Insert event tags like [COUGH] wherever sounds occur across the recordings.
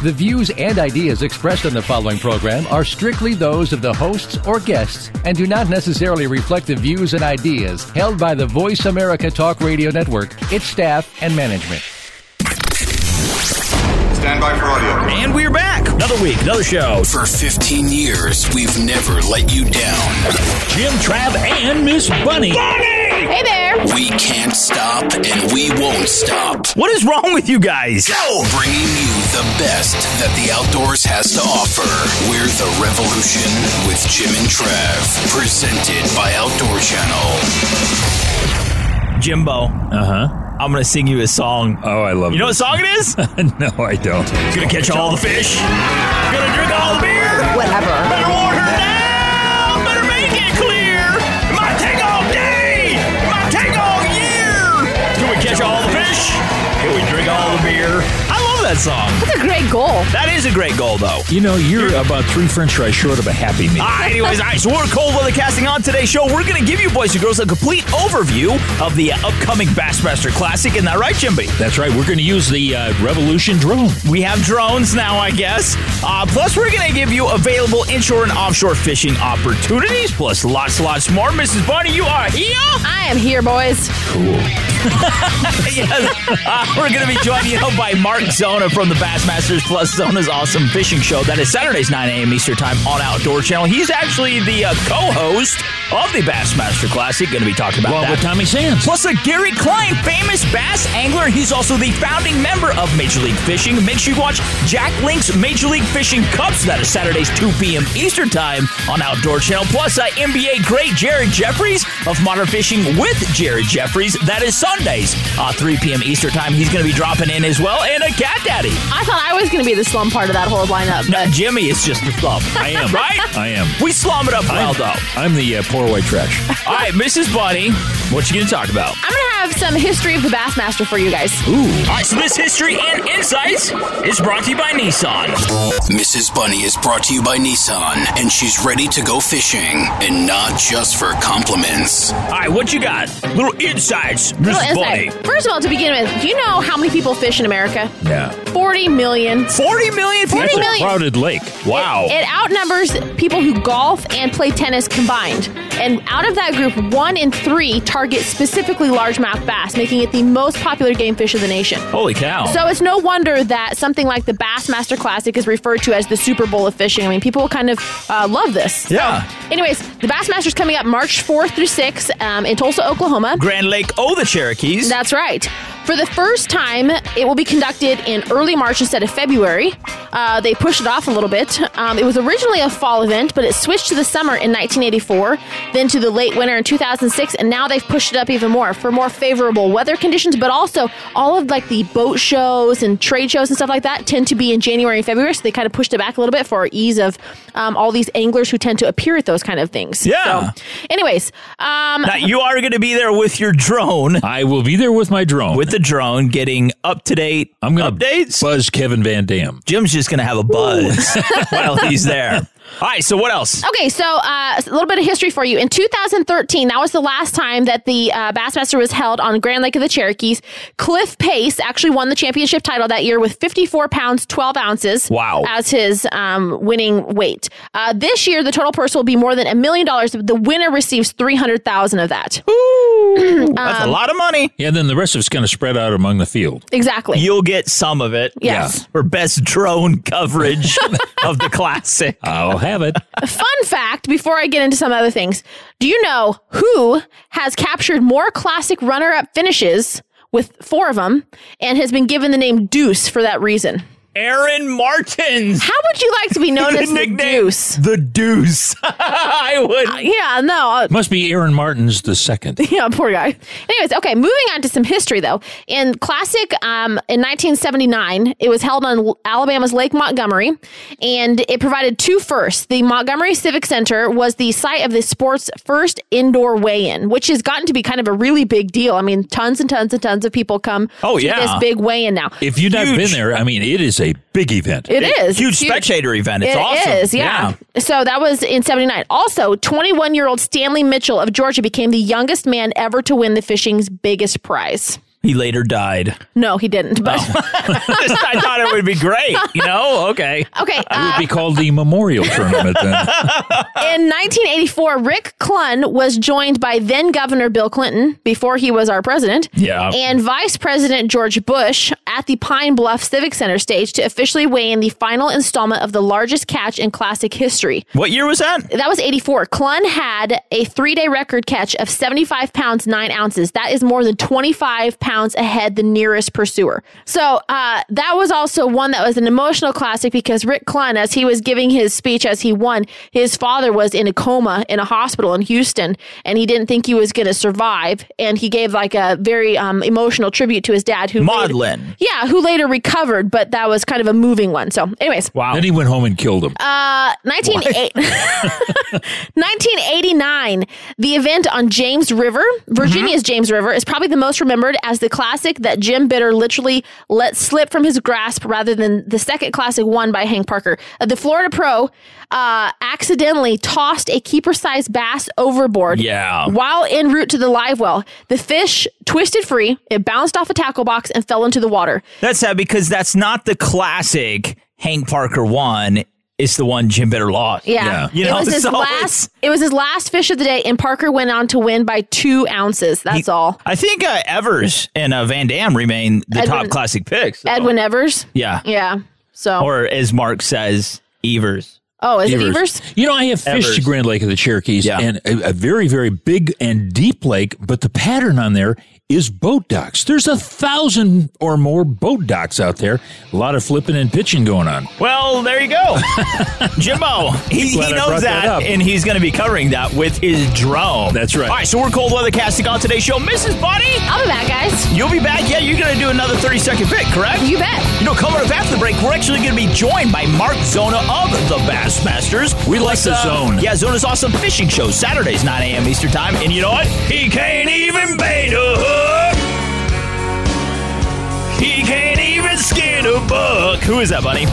The views and ideas expressed on the following program are strictly those of the hosts or guests and do not necessarily reflect the views and ideas held by the Voice America Talk Radio Network, its staff, and management. Stand by for audio. And we're back. Another week, another show. For 15 years, we've never let you down. Jim, Trav, and Miss Bunny. Hey there. We can't stop and we won't stop. What is wrong with you guys? Bringing you the best that the outdoors has to offer. We're the Revolution with Jim and Trav. Presented by Outdoor Channel. Jimbo, Uh huh. I'm going to sing you a song. Oh, I love it. You know what song it is? [LAUGHS] no, I don't. Gonna catch all the fish. Gonna drink all the beer. Whatever. That song. That's a great goal. That is a great goal, though. You know, you're about three French fries short of a Happy Meal. Ah, anyways, all right, so we're cold weather casting on today's show. We're going to give you, boys and girls, a complete overview of the uh, upcoming Bassmaster Classic. Isn't that right, Jimby? That's right. We're going to use the uh, Revolution drone. We have drones now, I guess. Uh, plus, we're going to give you available inshore and offshore fishing opportunities, plus lots, lots more. Mrs. Bunny, you are here. I am here, boys. Cool. [LAUGHS] yes. Uh, we're going to be joined, you know, by Mark From the Bassmasters Plus Zona's Awesome Fishing Show. That is Saturdays, 9 a.m. Eastern Time on Outdoor Channel. He's actually the uh, co-host of the Bassmaster Classic. Going to be talking about Along that. with Tommy Sands. Plus, a Gary Klein, famous bass angler. He's also the founding member of Major League Fishing. Make sure you watch Jack Link's Major League Fishing Cups. That is Saturdays, 2 p.m. Eastern Time on Outdoor Channel. Plus, uh, NBA great Jared Jeffries of Modern Fishing with Jared Jeffries. That is Sundays, uh, 3 p.m. Eastern Time. He's going to be dropping in as well. And a Cat Daddy. I thought I was going to be the slum part of that whole lineup. No, Jimmy is just the slum. I am. [LAUGHS] Right? I am. We slum it up well, though. I'm the uh, poor white trash. [LAUGHS] All right, Mrs. Bunny, what you going to talk about? I'm going to have some history of the Bassmaster for you guys. Ooh. All right, so this history and insights is brought to you by Nissan. Mrs. Bunny is brought to you by Nissan, and she's ready to go fishing, and not just for compliments. All right, what you got? Little insights, Mrs. Little Bunny. First of all, to begin with, do you know how many people fish in America? Yeah. 40 million. 40 million people? That's a million. crowded lake. Wow. It, it outnumbers people who golf and play tennis combined. And out of that group, one in three target specifically largemouth bass, making it the most popular game fish of the nation. Holy cow. So it's no wonder that something like the Bassmaster Classic is referred to as the Super Bowl of fishing. I mean, people kind of uh, love this. Yeah. So, anyways, the Bassmaster's coming up March 4th through 6th um, in Tulsa, Oklahoma. Grand Lake oh, the Cherokees. That's right. For the first time, it will be conducted in early March instead of February. Uh, they pushed it off a little bit. Um, it was originally a fall event, but it switched to the summer in 1984, then to the late winter in 2006, and now they've pushed it up even more for more favorable weather conditions. But also, all of like the boat shows and trade shows and stuff like that tend to be in January and February, so they kind of pushed it back a little bit for ease of um, all these anglers who tend to appear at those kind of things. Yeah. So, anyways, um, now, you are going to be there with your drone, I will be there with my drone. with the drone, getting up to date I'm going to updates. buzz Kevin Van Dam. Jim's just going to have a buzz [LAUGHS] while he's there. All right, so what else? Okay, so uh, a little bit of history for you. In 2013, that was the last time that the uh, Bassmaster was held on Grand Lake of the Cherokees. Cliff Pace actually won the championship title that year with 54 pounds 12 ounces. Wow. As his um, winning weight. Uh, this year, the total purse will be more than a million dollars. The winner receives 300,000 of that. Ooh [CLEARS THROAT] That's a lot of money. Yeah, then the rest of it's kind of spread out among the field. Exactly. You'll get some of it. Yes. For best drone coverage [LAUGHS] of the classic. I'll have it. [LAUGHS] Fun fact before I get into some other things. Do you know who has captured more classic runner up finishes with four of them and has been given the name Deuce for that reason? Aaron Martens. How would you like to be known [LAUGHS] as the Nickname, Deuce? The Deuce. [LAUGHS] I would. Yeah, no. uh, Must be Aaron Martens' the second. [LAUGHS] Yeah, poor guy. Anyways, okay, moving on to some history though. In Classic, um, in 1979, it was held on Alabama's Lake Montgomery, and it provided two firsts. The Montgomery Civic Center was the site of the sport's first indoor weigh-in, which has gotten to be kind of a really big deal. I mean, tons and tons and tons of people come Oh, to yeah. this big weigh-in now. If you've not been there, I mean, it is a big event. It is Huge It's spectator event. It's It awesome. is, yeah. So that was in 79. Also, 21 year old Stanley Mitchell of Georgia became the youngest man ever to win the fishing's biggest prize. He later died. No, he didn't. But [LAUGHS] I thought it would be great. You know? Okay. okay, It uh, would be called the Memorial Tournament then. in 1984, Rick Clunn was joined by then Governor Bill Clinton before he was our president. Yeah. And Vice President George Bush at the Pine Bluff Civic Center stage to officially weigh in the final installment of the largest catch in classic history. What year was that? That was 84. Clunn had a three day record catch of 75 pounds, nine ounces. That is more than 25 pounds ahead the nearest pursuer. So uh, that was also one that was an emotional classic because Rick Klein, as he was giving his speech as he won, his father was in a coma in a hospital in Houston and he didn't think he was going to survive. And he gave like a very um, emotional tribute to his dad who. later- yeah, who later recovered, but that was kind of a moving one. So, anyways. Wow. then he went home and killed him. Uh, 1980 1989, [LAUGHS] the event on James River, Virginia's James River, is probably the most remembered as the classic that Jim Bitter literally let slip from his grasp rather than the second classic won by Hank Parker. Uh, the Florida Pro uh, accidentally tossed a keeper sized bass overboard Yeah. while en route to the live well. The fish twisted free, it bounced off a tackle box and fell into the water. That's sad because that's not the classic Hank Parker one. It's the one Jim Bitter lost. Yeah. Yeah. You it was [LAUGHS] his so last it was his last fish of the day and Parker went on to win by 2 ounces. That's all. I think uh, Evers and uh, Van Dam remain the Edwin- top classic picks. so- Edwin Evers? Yeah. Yeah. So Or as Mark says, Evers. Oh, is it Evers. Evers? You know, I have fished Evers. Grand Lake of the Cherokees Yeah. and a, a very, very big and deep lake, but the pattern on there is boat docks. There's a thousand or more boat docks out there. A lot of flipping and pitching going on. Well, there you go. [LAUGHS] Jimbo, he, he knows that that, and he's going to be covering that with his drone. That's right. All right, so we're cold weather casting on today's show. Mrs. Bunny, I'll be back, guys. you'll be back. Yeah, you're going to do another 30 second pick, correct? You bet. You know, coming up after the break, we're actually going to be joined by Mark Zona of the Bassmasters. We like the Plus, Zone. Yeah, Zona's awesome fishing show, Saturdays, 9 a.m. Eastern Time. And you know what? He can't even bait a hook. He can't even skin a buck. Who is that, buddy?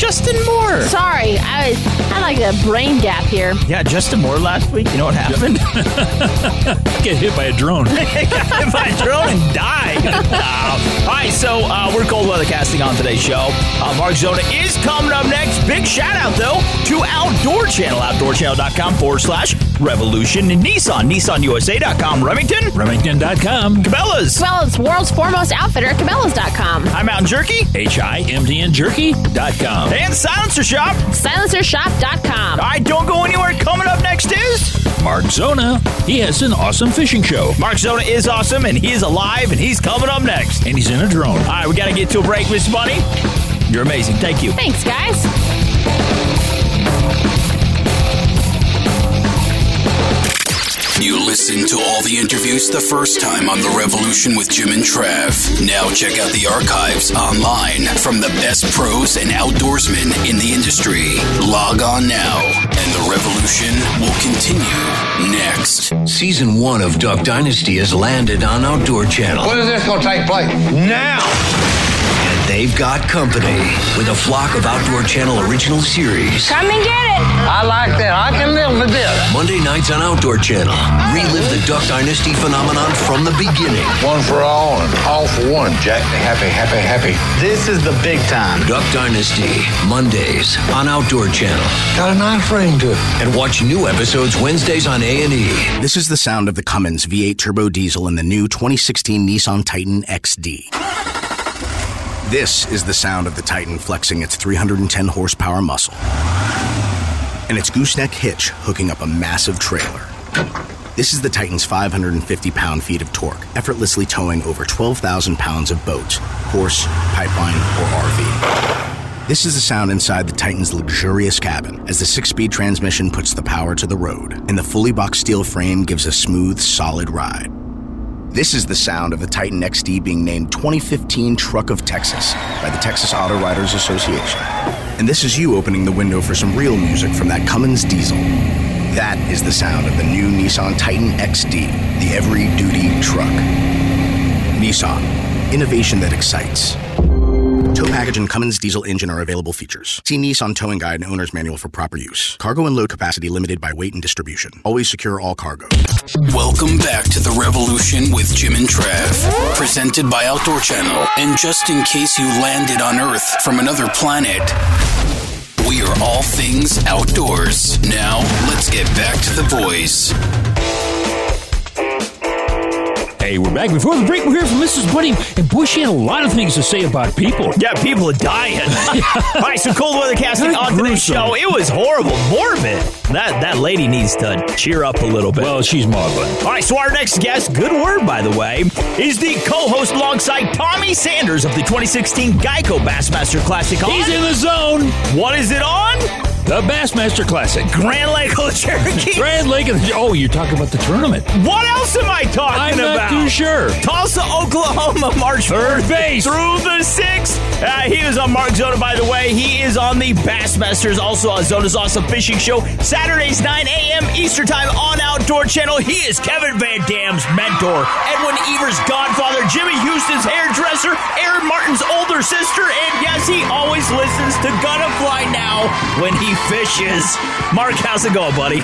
Justin Moore. Sorry, I had like a brain gap here. Yeah, Justin Moore last week. You know what happened? [LAUGHS] Get hit by a drone. [LAUGHS] got hit by a drone and died. [LAUGHS] Uh, all right, so uh, we're cold weather casting on today's show. Uh, Mark Zona is coming up next. Big shout out though to Outdoor Channel, outdoorchannel.com forward slash revolution, and Nissan, nissanusa.com, Remington, Remington.com. Cabela's. Cabela's, world's foremost outfitter at Cabela's.com. Hi Mountain Jerky H-I-M-D-N-Jerky.com. and Silencer Shop. Silencershop.com. All right, don't go anywhere. Coming up next is Mark Zona. He has an awesome fishing show. Mark Zona is awesome, and he is alive, and he's coming up next. And he's in a drone. All right, we got to get to a break, Miss Bunny. You're amazing. Thank you. Thanks, guys. You listened to all the interviews the first time on The Revolution with Jim and Trav. Now check out the archives online from the best pros and outdoorsmen in the industry. Log on now, and The Revolution will continue next. Season one of Duck Dynasty has landed on Outdoor Channel. When is this going to take place? Now! And they've got company with a flock of Outdoor Channel original series. Come and get it. I like that. I can live with this. Monday nights on Outdoor Channel. Relive the Duck Dynasty phenomenon from the beginning. One for all and all for one, Jack. Happy, happy, happy. This is the big time. Duck Dynasty, Mondays on Outdoor Channel. Got a nice ring to it. And watch new episodes Wednesdays on A&E. This is the sound of the Cummins V8 turbo diesel in the new 2016 Nissan Titan XD. This is the sound of the Titan flexing its 310 horsepower muscle. And its gooseneck hitch hooking up a massive trailer. This is the Titan's 550 pound feet of torque, effortlessly towing over 12,000 pounds of boats, horse, pipeline, or RV. This is the sound inside the Titan's luxurious cabin as the six speed transmission puts the power to the road, and the fully boxed steel frame gives a smooth, solid ride. This is the sound of the Titan XD being named 2015 Truck of Texas by the Texas Auto Writers Association. And this is you opening the window for some real music from that Cummins diesel. That is the sound of the new Nissan Titan XD, the every duty truck. Nissan, innovation that excites. Tow package and Cummins diesel engine are available features. See Nissan Towing Guide and Owner's Manual for proper use. Cargo and load capacity limited by weight and distribution. Always secure all cargo. Welcome back to the Revolution with Jim and Trav, presented by Outdoor Channel. And just in case you landed on Earth from another planet, we are all things outdoors. Now, let's get back to the boys. Hey, we're back. Before the break, we're here from Mrs. Bunny, and boy, she had a lot of things to say about people. Yeah, people are dying. [LAUGHS] All right, so cold weather casting on today's show. It was horrible, morbid. That that lady needs to cheer up a little bit. Well, she's maudlin. All right, so our next guest, good word by the way, is the co-host alongside Tommy Sanders of the 2016 Geico Bassmaster Classic. On He's in the zone. what is it on? The Bassmaster Classic. Grand Lake Old Cherokee. Grand Lake. of the- Oh, you're talking about the tournament. What else am I talking I'm not about? too sure. Tulsa, Oklahoma, March Third 4th base. through the 6th. Uh, he is on Mark Zona, by the way. He is on the Bassmasters, also on Zona's Awesome Fishing Show, Saturdays, 9 a.m. Eastern Time on Outdoor Channel. He is Kevin Van Dam's mentor, Edwin Evers' godfather, Jimmy Houston's hairdresser, Aaron Martens' older sister, and yes, he always listens to Gonna Fly Now when he fishes. Mark, how's it going, buddy?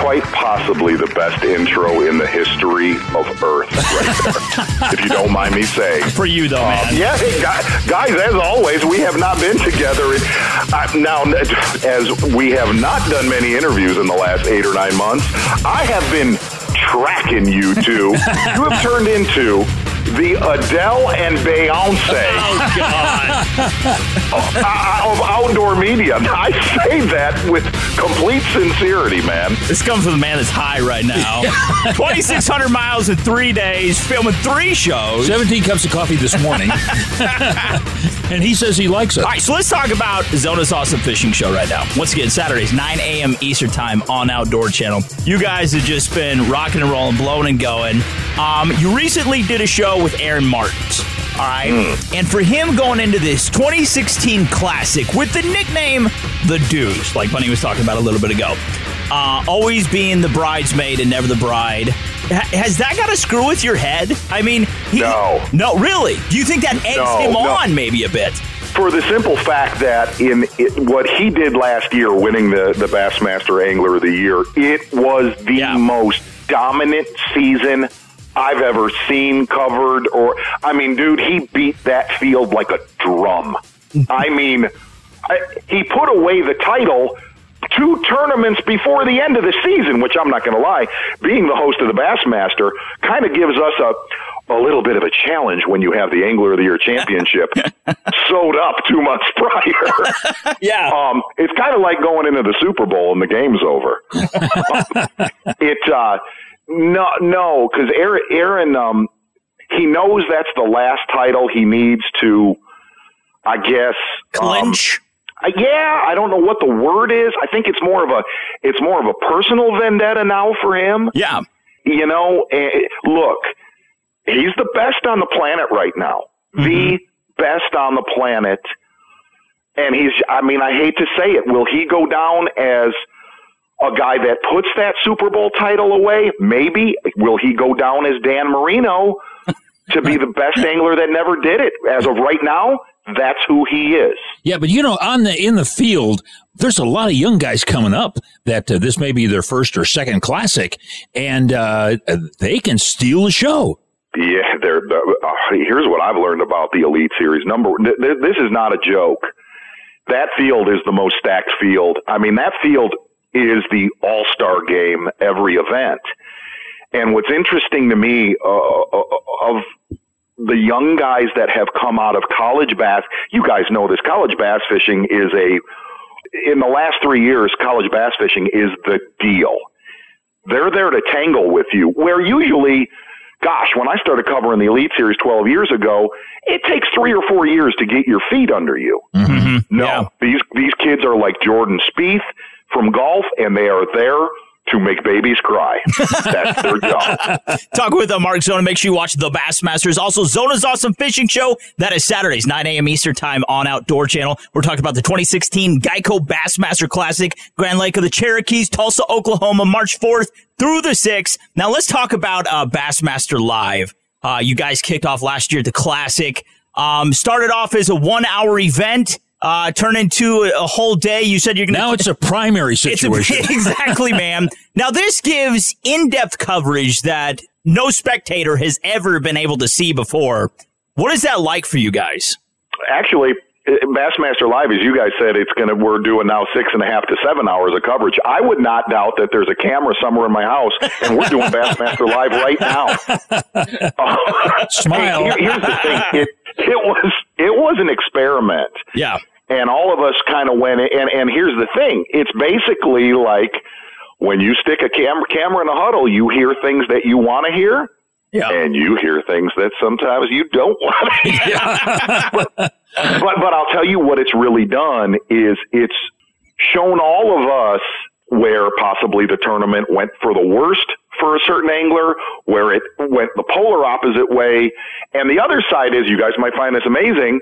quite possibly the best intro in the history of Earth, right there, [LAUGHS] if you don't mind me saying. For you, though, man. Yeah, guys, as always, we have not been together. in- Uh, now, as we have not done many interviews in the last eight or nine months, I have been tracking you two. [LAUGHS] you have turned into the Adele and Beyonce [LAUGHS] Oh, God. [LAUGHS] uh, of outdoor media. [LAUGHS] I say that with complete sincerity, man. This comes from the man that's high right now. 2,600 miles in three days, filming three shows. 17 cups of coffee this morning. and he says he likes it. All right, so let's talk about Zona's Awesome Fishing Show right now. Once again, Saturdays, 9 a.m. Eastern Time on Outdoor Channel. You guys have just been rocking and rolling, blowing and going. Um, you recently did a show with Aaron Martens. All right. And for him going into this 2016 Classic with the nickname The Deuce, like Bunny was talking about a little bit ago, uh, always being the bridesmaid and never the bride. Ha- Has that got to screw with your head? I mean, he, No. no, really. Do you think that eggs No, him no. on maybe a bit? for the simple fact that in it, what he did last year, winning the the Bassmaster Angler of the Year, it was the Yeah. most dominant season I've ever seen covered. Or I mean, dude, he beat that field like a drum. [LAUGHS] I mean, I, he put away the title. Two tournaments before the end of the season, which I'm not going to lie, being the host of the Bassmaster kind of gives us a a little bit of a challenge when you have the Angler of the Year championship [LAUGHS] sewed up two months prior. [LAUGHS] Yeah. um, it's kind of like going into the Super Bowl and the game's over. it uh, no, no, because Aaron, Aaron, um, he knows that's the last title he needs to, I guess, um, Clinch. uh, yeah, I don't know what the word is. I think it's more of a it's more of a personal vendetta now for him. yeah. You know, look, he's the best on the planet right now. The best on the planet. And he's I mean, I hate to say it, will he go down as a guy that puts that Super Bowl title away? Maybe. Will he go down as Dan Marino [LAUGHS] to be the best angler that never did it? As of right now, that's who he is. Yeah, but you know, on the in the field, there's a lot of young guys coming up that uh, this may be their first or second classic, and uh, they can steal the show. Yeah, they're, uh, here's what I've learned about the Elite Series. Number, th- th- this is not a joke. That field is the most stacked field. I mean, that field is the All Star game every event. And what's interesting to me uh, of the young guys that have come out of college bass, you guys know this. College bass fishing is a in the last three years, college bass fishing is the deal They're there to tangle with you. Where usually, gosh, when I started covering the Elite Series 12 years ago, it takes three or four years to get your feet under you. Mm-hmm. No, these these kids are like Jordan Spieth from golf, and they are there to make babies cry. That's their job. [LAUGHS] Talk with uh, Mark Zona. Make sure you watch the Bassmasters. Also, Zona's Awesome Fishing Show. That is Saturdays, 9 a.m. Eastern Time on Outdoor Channel. We're talking about the 2016 Geico Bassmaster Classic, Grand Lake of the Cherokees, Tulsa, Oklahoma, March 4th through the 6th. Now, let's talk about uh, Bassmaster Live. Uh, you guys kicked off last year, the Classic. Um, started off as a one hour event uh, turn into a whole day. You said you're going to. Now it's a primary It's a- [LAUGHS] situation. exactly, man. Now this gives in-depth coverage that no spectator has ever been able to see before. What is that like for you guys? Actually, Bassmaster Live, as you guys said, it's gonna. We're doing now six and a half to seven hours of coverage. I would not doubt that there's a camera somewhere in my house, and we're doing Bassmaster Live right now. [LAUGHS] Smile. Here- here's the thing. It it was it was an experiment. Yeah. And all of us kind of went and and here's the thing. It's basically like when you stick a cam- camera in a huddle, you hear things that you want to hear. Yeah. And you hear things that sometimes you don't want to [LAUGHS] hear. but, [LAUGHS] but but I'll tell you what it's really done is it's shown all of us where possibly the tournament went for the worst for a certain angler, where it went the polar opposite way. And the other side is you guys might find this amazing.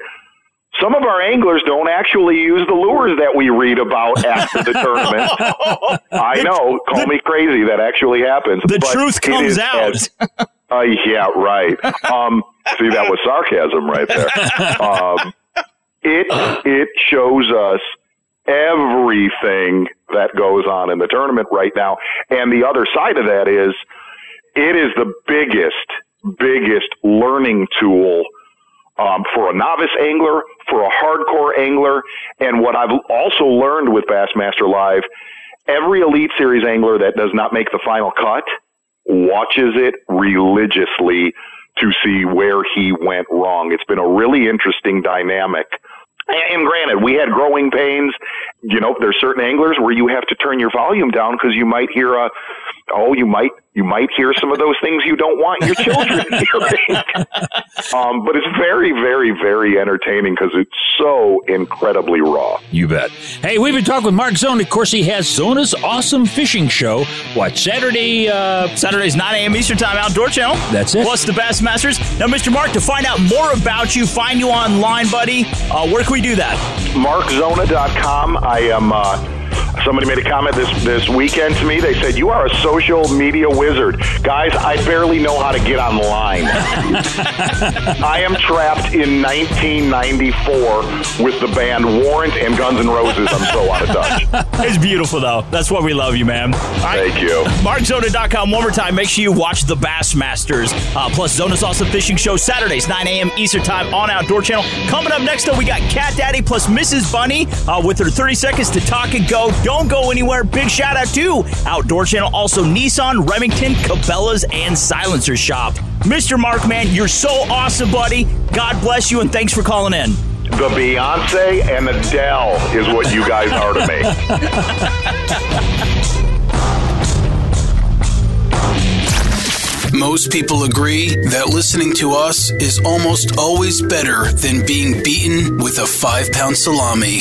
Some of our anglers don't actually use the lures that we read about after the tournament. [LAUGHS] I know, call me crazy, that actually happens. The but truth comes out. as- uh, yeah, right. Um, [LAUGHS] see, that was sarcasm right there. Um, it it shows us everything that goes on in the tournament right now, and the other side of that is it is the biggest biggest learning tool um, for a novice angler, for a hardcore angler, and what I've also learned with Bassmaster Live, every Elite Series angler that does not make the final cut watches it religiously to see where he went wrong. It's been a really interesting dynamic. And granted, we had growing pains. You know, there's certain anglers where you have to turn your volume down because you might hear a, oh, you might, you might hear some of those things you don't want your children hearing. [LAUGHS] um, but it's very, very, very entertaining because it's so incredibly raw. You bet. Hey, we've been talking with Mark Zone. Of course, he has Zona's Awesome Fishing Show. What, Saturday? Uh, Saturdays, 9 a.m. Eastern Time, Outdoor Channel. That's it. Plus the Bassmasters. Now, Mr. Mark, to find out more about you, find you online, buddy, uh, where can we do that? markzona.com. I am. Uh, somebody made a comment this this weekend to me. They said you are a social media wizard, guys. I barely know how to get online. [LAUGHS] I am trapped in 1994 with the band Warrant and Guns N' Roses. I'm so out of touch. [LAUGHS] It's beautiful, though. That's why we love you, man. Right. Thank you. MarkZona.com. One more time. Make sure you watch the Bassmasters. Uh, plus, Zona's Awesome Fishing Show Saturdays, 9 a.m. Eastern Time on Outdoor Channel. Coming up next, though, we got Cat Daddy plus Mrs. Bunny uh, with her 30 seconds to talk and go. Don't go anywhere. Big shout out to Outdoor Channel. Also, Nissan, Remington, Cabela's, and Silencer Shop. Mr. Mark, man, you're so awesome, buddy. God bless you, and thanks for calling in. The Beyonce and Adele is what you guys are to me. Most people agree that listening to us is almost always better than being beaten with a five pound salami.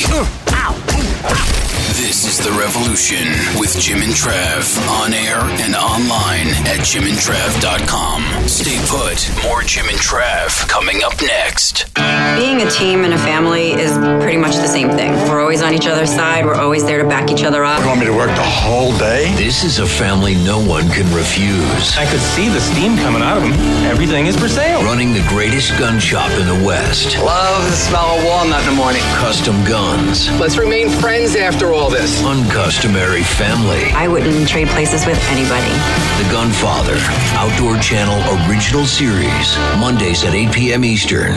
This is The Revolution with Jim and Trav on air and online at jimandtrav.com. Stay put. More Jim and Trav coming up next. Being a team and a family is pretty much the same thing. We're always on each other's side. We're always there to back each other up. You want me to work the whole day? This is a family no one can refuse. I could see the steam coming out of them. Everything is for sale. Running the greatest gun shop in the West. Love the smell of walnut in the morning. Custom guns. Let's remain friends after all this. Uncustomary family. I wouldn't trade places with anybody. The Gunfather. Outdoor Channel original series. Mondays at 8 p.m. Eastern.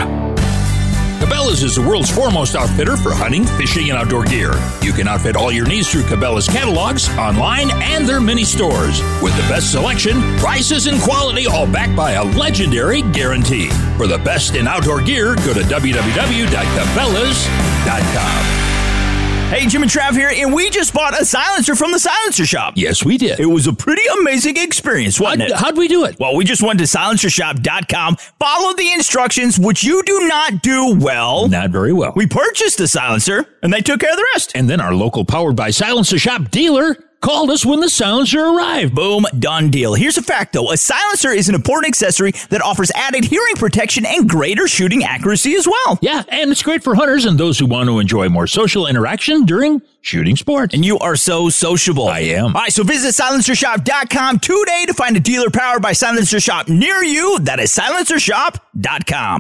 Cabela's is the world's foremost outfitter for hunting, fishing, and outdoor gear. You can outfit all your needs through Cabela's catalogs, online, and their mini stores. With the best selection, prices, and quality, all backed by a legendary guarantee. For the best in outdoor gear, go to www.cabela's.com. Hey, Jim and Trav here, and we just bought a silencer from the silencer shop. Yes, we did. It was a pretty amazing experience, wasn't How'd- it? how'd we do it? Well, we just went to silencershop.com, followed the instructions, which you do not do well. Not very well. We purchased the silencer, and they took care of the rest. And then our local powered by Silencer Shop dealer called us when the silencer arrived. Boom, done deal. Here's a fact though a silencer is an important accessory that offers added hearing protection and greater shooting accuracy as well. Yeah, and it's great for hunters and those who want to enjoy more social interaction during shooting sports. And you are so sociable. I am. All right, so visit silencershop.com today to find a dealer powered by Silencer Shop near you. That is silencershop.com.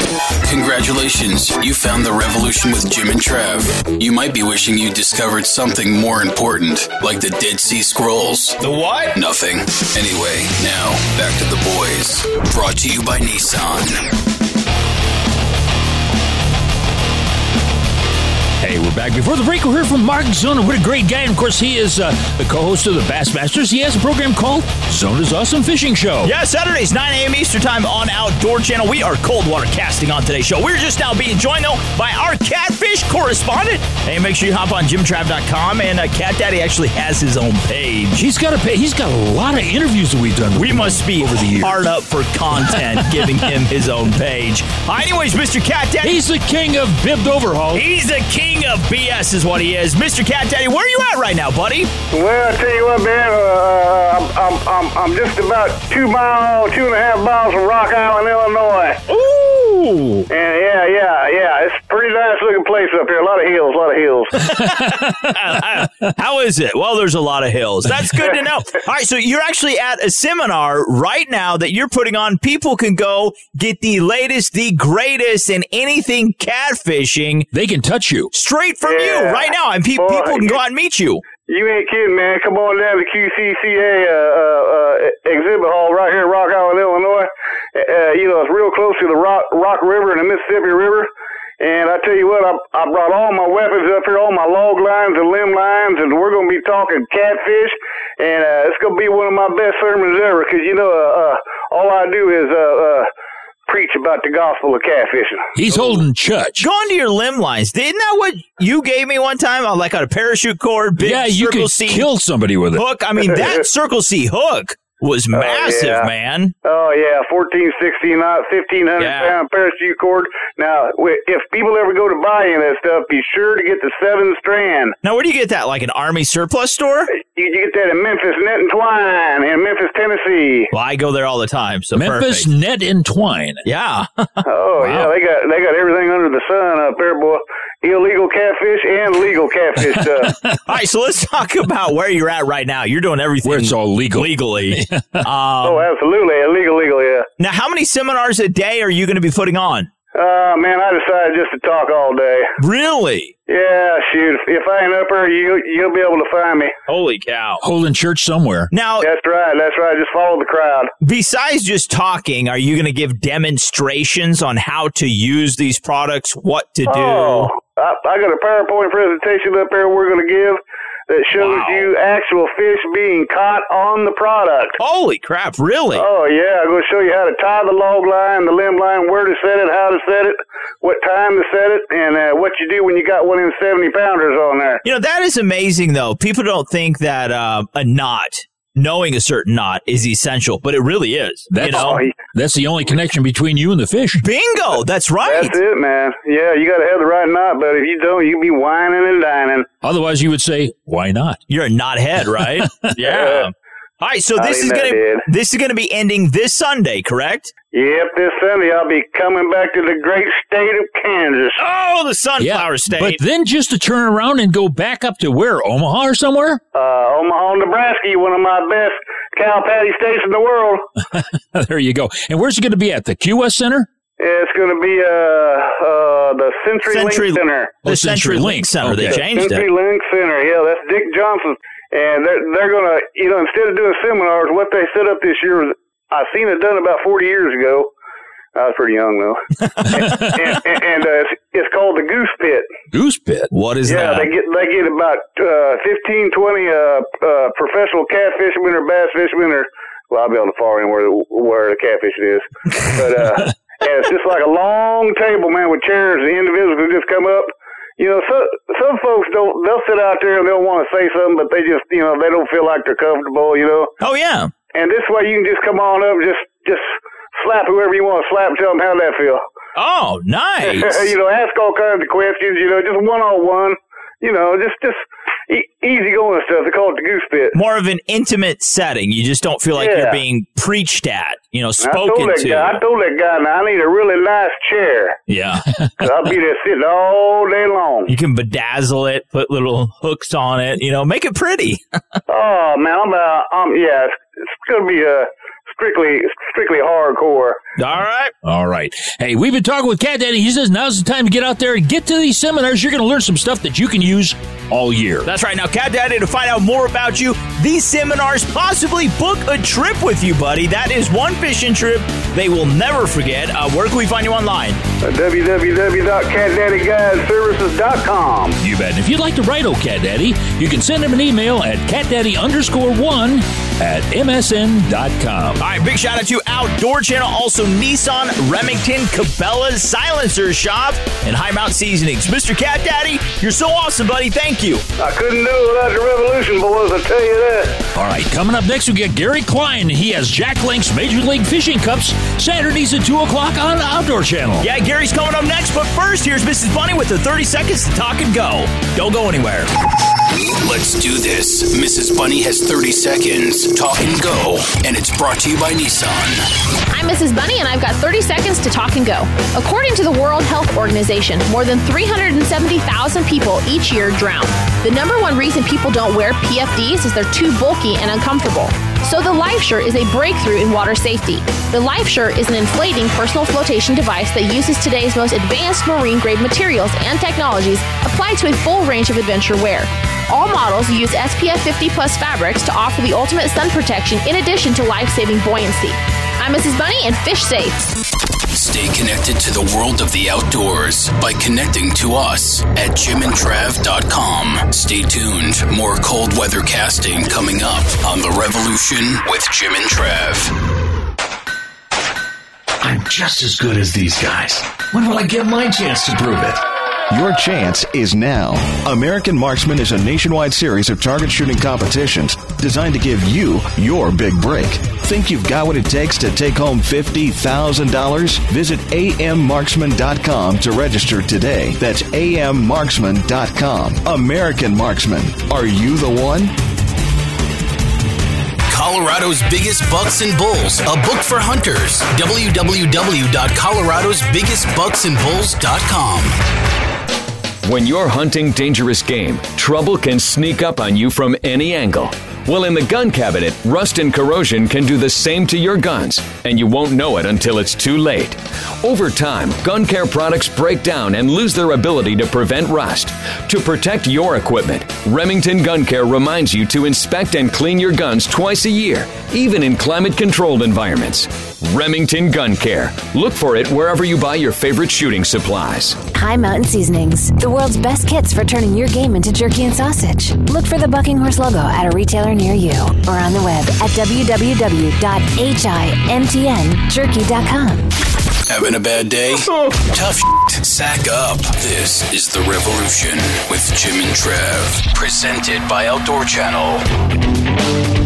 Congratulations, you found the revolution with Jim and Trav. You might be wishing you discovered something more important, like the Dead Sea Scrolls. The what? Nothing. Anyway, now back to the boys. Brought to you by Nissan. Hey, we're back. Before the break, we'll hear from Mark Zona. What a great guy. And of course, he is uh, the co host of the Bassmasters. He has a program called Zona's Awesome Fishing Show. Yeah, Saturdays, 9 a.m. Eastern Time on Outdoor Channel. We are cold water casting on today's show. We're just now being joined, though, by our catfish correspondent. Hey, make sure you hop on jimtrav.com. And uh, Cat Daddy actually has his own page. He's got a pay. He's got a lot of interviews that we've done. We must be over the years. hard up for content, [LAUGHS] giving him his own page. Uh, anyways, Mr. Cat Daddy. He's the king of bibbed overhaul. He's the king of BS, is what he is. Mr. Cat Daddy, where are you at right now, buddy? Well, I tell you what, man, uh, I'm, I'm, I'm, I'm just about two mile, two and a half miles from Rock Island, Illinois. Ooh! And yeah, yeah, yeah, it's pretty nice looking place up here. A lot of hills, a lot of hills. [LAUGHS] [LAUGHS] How is it? Well, there's a lot of hills. That's good to know. All right, so you're actually at a seminar right now that you're putting on. People can go get the latest, the greatest, and anything catfishing They can touch you. straight from you right now, and pe- Boy, people can go out and meet you. You ain't kidding, man. Come on down to QCCA uh, uh, uh, exhibit hall right here in Rock Island, Illinois. Uh, you know, it's real close to the Rock, Rock River and the Mississippi River. And I tell you what, I, I brought all my weapons up here, all my log lines and limb lines, and we're going to be talking catfish. And uh, it's going to be one of my best sermons ever because, you know, uh, uh, all I do is uh, uh, preach about the gospel of catfishing. He's holding church. Going to your limb lines. Isn't that what you gave me one time? On like on a parachute cord, big yeah, you circle could C kill somebody with it. hook. I mean, that [LAUGHS] circle C hook was massive, yeah. man. Oh yeah, 14, 16, uh, 1500 Yeah. pound parachute cord. Now, if people ever go to buy any of that stuff, be sure to get the seven strand. Now, where do you get that? Like an army surplus store? You, you get that in Memphis Net and Twine in Memphis, Tennessee. Well, I go there all the time. So Memphis perfect. Net and Twine. Yeah. [LAUGHS] Oh yeah, they got they got everything under the sun up there, boy. Illegal catfish and legal catfish stuff. [LAUGHS] all right, so let's talk about where you're at right now. You're doing everything Where it's all legal. legally. [LAUGHS] um, oh, absolutely, illegal, legal, yeah. now, how many seminars a day are you going to be putting on? Uh, man, I decided just to talk all day. Really? Yeah, shoot. If, if I ain't up here, you you'll be able to find me. Holy cow. Holding church somewhere. Now, That's right. That's right. Just follow the crowd. besides just talking, are you going to give demonstrations on how to use these products, what to do? Oh, I, I got a PowerPoint presentation up there we're going to give that shows Wow. you actual fish being caught on the product. Holy crap, really? Oh yeah, I'm going to show you how to tie the log line, the limb line, where to set it, how to set it, what time to set it, and uh, what you do when you got one of them 70 pounders on there. You know, that is amazing, though. People don't think that uh, a knot, knowing a certain knot, is essential, but it really is. That's, you know? that's the only connection between you and the fish. Bingo! That's right. That's it, man. Yeah, you got to have the right knot, but if you don't, you be whining and dining. Otherwise, you would say, why not? You're a knothead, right? [LAUGHS] yeah. All right, so I this is gonna dead. this is gonna be ending this Sunday, correct? Yep, this Sunday I'll be coming back to the great state of Kansas. Oh, the sunflower state. But then just to turn around and go back up to where? Omaha or somewhere? Uh, Omaha, Nebraska, one of my best cow patty states in the world. [LAUGHS] there you go. And where's it going to be at? The Qwest Center? It's going to be uh, uh, the Century, Century- Link Center. the Oh, Century Link Center. They Okay. changed Century it. Link Center. Yeah, that's Dick Johnson. And they're, they're going to, you know, instead of doing seminars, what they set up this year was, I seen it done about 40 years ago. I was pretty young, though. [LAUGHS] and and, and uh, it's, it's called the Goose Pit. Goose Pit. What is yeah, that? Yeah, they get they get about uh, 15, 20 uh, uh, professional catfishermen or bass fishermen or well, I'll be able to follow in where the, where the catfish is, but uh, [LAUGHS] and it's just like a long table, man, with chairs. The individuals can just come up you know, some some folks don't. They'll sit out there and they'll want to say something, but they just, you know, they don't feel like they're comfortable. You know. Oh yeah. And this way, you can just come on up, just just slap whoever you want to slap, and tell them how that feel. Oh, nice. [LAUGHS] you know, ask all kinds of questions. You know, just one on one. You know, just just e- easy going stuff. They call it the goose pit. More of an intimate setting. You just don't feel like Yeah. you're being preached at. You know, I spoken that to. guy. I told that guy, now I need a really nice chair. Yeah. [LAUGHS] I'll be there sitting all day long. You can bedazzle it, put little hooks on it, you know, make it pretty. [LAUGHS] Oh man, I'm uh, um, yeah, it's, it's gonna be uh, strictly strictly hardcore. All right. All right. Hey, we've been talking with Cat Daddy. He says now's the time to get out there and get to these seminars. You're going to learn some stuff that you can use all year. That's right. Now, Cat Daddy, to find out more about you, these seminars, possibly book a trip with you, buddy. That is one fishing trip they will never forget. Uh, where can we find you online? Uh, www.catdaddyguideservices.com. You bet. And if you'd like to write old Cat Daddy, you can send him an email at catdaddy underscore one at msn.com. All right, big shout out to Outdoor Channel, also Nissan, Remington, Cabela's, Silencer Shop, and High Mount Seasonings. Mr. Cat Daddy, you're so awesome, buddy. Thank you. I couldn't do it without the Revolution boys. I tell you that. All right, coming up next, we get Gary Klein. He has Jack Link's Major League Fishing Cups Saturdays at 2 o'clock on Outdoor Channel. Yeah, Gary's coming up next, but first, here's Mrs. Bunny with the 30 seconds to talk and go. Don't go anywhere. Let's do this. Mrs. Bunny has 30 seconds. Talk and go. And it's brought to you by Nissan. I'm Mrs. Bunny, and I've got 30 seconds to talk and go. According to the World Health Organization, more than 370,000 people each year drown. The number one reason people don't wear PFDs is they're too bulky and uncomfortable. So the LifeSure is a breakthrough in water safety. The LifeSure is an inflating personal flotation device that uses today's most advanced marine grade materials and technologies applied to a full range of adventure wear. All models use SPF 50 plus fabrics to offer the ultimate sun protection in addition to life-saving buoyancy. I'm Mrs. Bunny and fish safe. Stay connected to the world of the outdoors by connecting to us at jimandtrav.com. Stay tuned. More cold weather casting coming up on The Revolution with Jim and Trav. I'm just as good as these guys. When will I get my chance to prove it? Your chance is now. American Marksman is a nationwide series of target shooting competitions designed to give you your big break. Think you've got what it takes to take home $50,000? Visit ammarksman.com to register today. That's ammarksman.com. American Marksman. Are you the one? Colorado's Biggest Bucks and Bulls, a book for hunters. www.coloradosbiggestbucksandbulls.com. When you're hunting dangerous game, trouble can sneak up on you from any angle. Well, in the gun cabinet, rust and corrosion can do the same to your guns, and you won't know it until it's too late. Over time, gun care products break down and lose their ability to prevent rust. To protect your equipment, Remington Gun Care reminds you to inspect and clean your guns twice a year, even in climate controlled environments. Remington Gun Care. Look for it wherever you buy your favorite shooting supplies. Hi Mountain Seasonings, the world's best kits for turning your game into jerky and sausage. Look for the Bucking Horse logo at a retailer near you or on the web at www.himtnjerky.com. Having a bad day? [LAUGHS] Tough shit. Sack up. This is The Revolution with Jim and Trav. Presented by Outdoor Channel.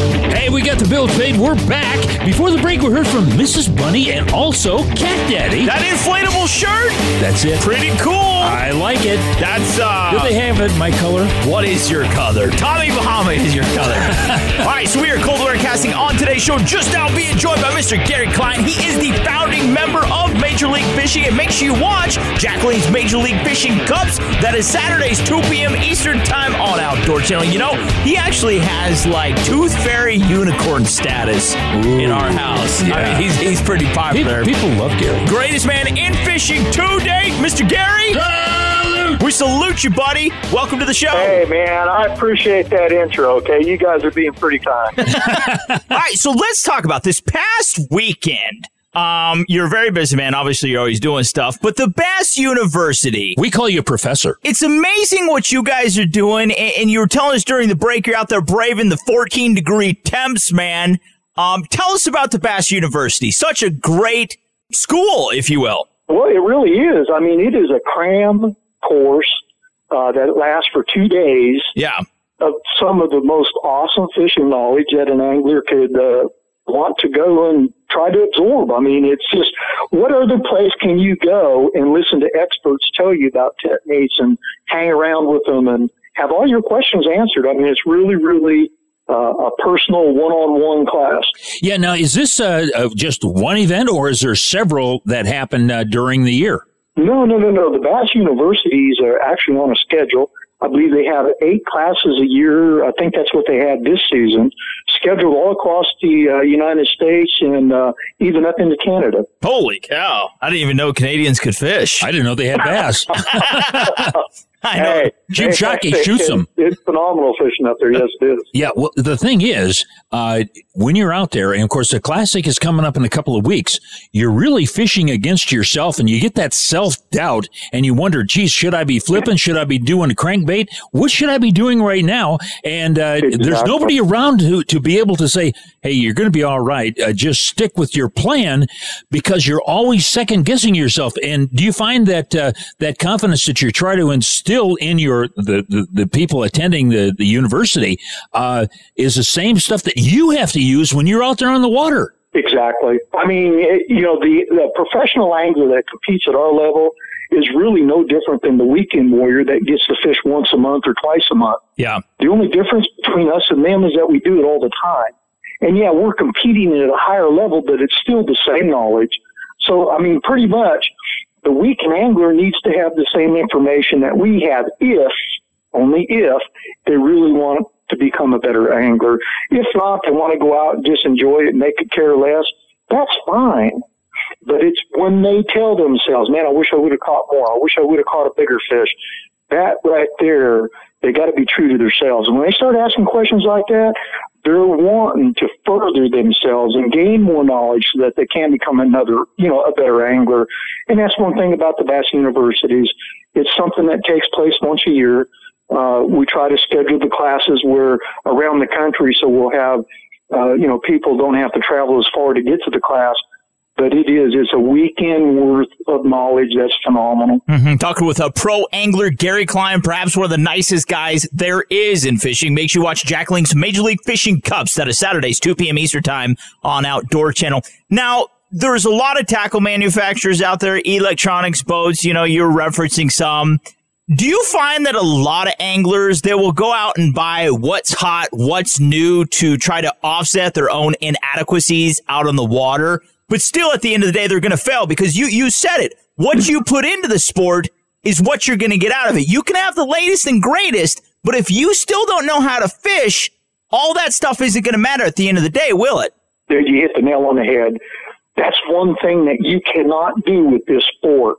Hey, we got the bills paid. We're back. Before the break, we heard from Mrs. Bunny and also Cat Daddy. That inflatable shirt? That's it. Pretty cool. I like it. That's, uh. Do they have it, my color? What is your color? Tommy Bahama is your color. [LAUGHS] All right, so we are cold weather casting on today's show. Just now being joined by Mr. Gary Klein. He is the founding member of Major League Fishing, and make sure you watch Jack Link's Major League Fishing Cups. That is Saturdays, 2 p.m. Eastern Time on Outdoor Channel. You know, he actually has like Tooth Fairy unicorn status in our house. I yeah. mean, he's, he's pretty popular. People, people love Gary. Greatest man in fishing to date, Mr. Gary. We salute you, buddy. Welcome to the show. Hey, man, I appreciate that intro, okay? You guys are being pretty kind. [LAUGHS] All right, so let's talk about this past weekend. Um, you're a very busy man. Obviously, you're always doing stuff, but the Bass University. We call you a professor. It's amazing what you guys are doing. And, and you were telling us during the break, you're out there braving the 14 degree temps, man. Um, tell us about the Bass University. Such a great school, if you will. Well, it really is. I mean, it is a cram course uh, that lasts for two days. Yeah. Of some of the most awesome fishing knowledge that an angler could uh, want to go and try to absorb. I mean, it's just what other place can you go and listen to experts tell you about techniques and hang around with them and have all your questions answered? I mean, it's really, really uh, a personal one-on-one class. Yeah. Now, is this uh, uh, just one event, or is there several that happen uh, during the year? No, no, no, no. The Bass universities are actually on a schedule. I believe they have eight classes a year. I think that's what they had this season, scheduled all across the uh, United States and uh, even up into Canada. Holy cow! I didn't even know Canadians could fish. I didn't know they had bass. [LAUGHS] [LAUGHS] I know. Hey, Jim hey, Shockey it- shoots it- them. It's phenomenal fishing up there. Yes, it is. Yeah, well, the thing is, uh, when you're out there, and of course the classic is coming up in a couple of weeks, you're really fishing against yourself, and you get that self doubt, and you wonder, geez, should I be flipping? Should I be doing a crankbait? What should I be doing right now? And uh, there's nobody around to to be able to say, hey, you're going to be all right. Uh, just stick with your plan, because you're always second guessing yourself. And do you find that uh, that confidence that you try to instill in your the the, the people attending the the university uh, is the same stuff that you have to use when you're out there on the water? Exactly. I mean, it, you know, the, the professional angler that competes at our level is really no different than the weekend warrior that gets to fish once a month or twice a month. Yeah. The only difference between us and them is that we do it all the time. And yeah, we're competing at a higher level, but it's still the same knowledge. So, I mean, pretty much the weekend angler needs to have the same information that we have if, only if, they really want to become a better angler. If not, they want to go out and just enjoy it and make it care less. That's fine. But it's when they tell themselves, man, I wish I would have caught more. I wish I would have caught a bigger fish. That right there, they got to be true to themselves. And when they start asking questions like that, they're wanting to further themselves and gain more knowledge so that they can become another, you know, a better angler. And that's one thing about the Bass Universities. It's something that takes place once a year. Uh, we try to schedule the classes where around the country, so we'll have, uh, you know, people don't have to travel as far to get to the class. But it is, it's a weekend worth of knowledge that's phenomenal. hmm Talking with a pro angler, Gary Klein, perhaps one of the nicest guys there is in fishing. Make sure you watch Jack Link's Major League Fishing Cups. That is Saturdays, 2 p.m. Eastern Time on Outdoor Channel. Now, there's a lot of tackle manufacturers out there, electronics boats, you know, you're referencing some. Do you find that a lot of anglers they will go out and buy what's hot, what's new to try to offset their own inadequacies out on the water, but still at the end of the day they're going to fail because you you said it. What you put into the sport is what you're going to get out of it. You can have the latest and greatest, but if you still don't know how to fish, all that stuff isn't going to matter at the end of the day, will it? There you hit the nail on the head. That's one thing that you cannot do with this sport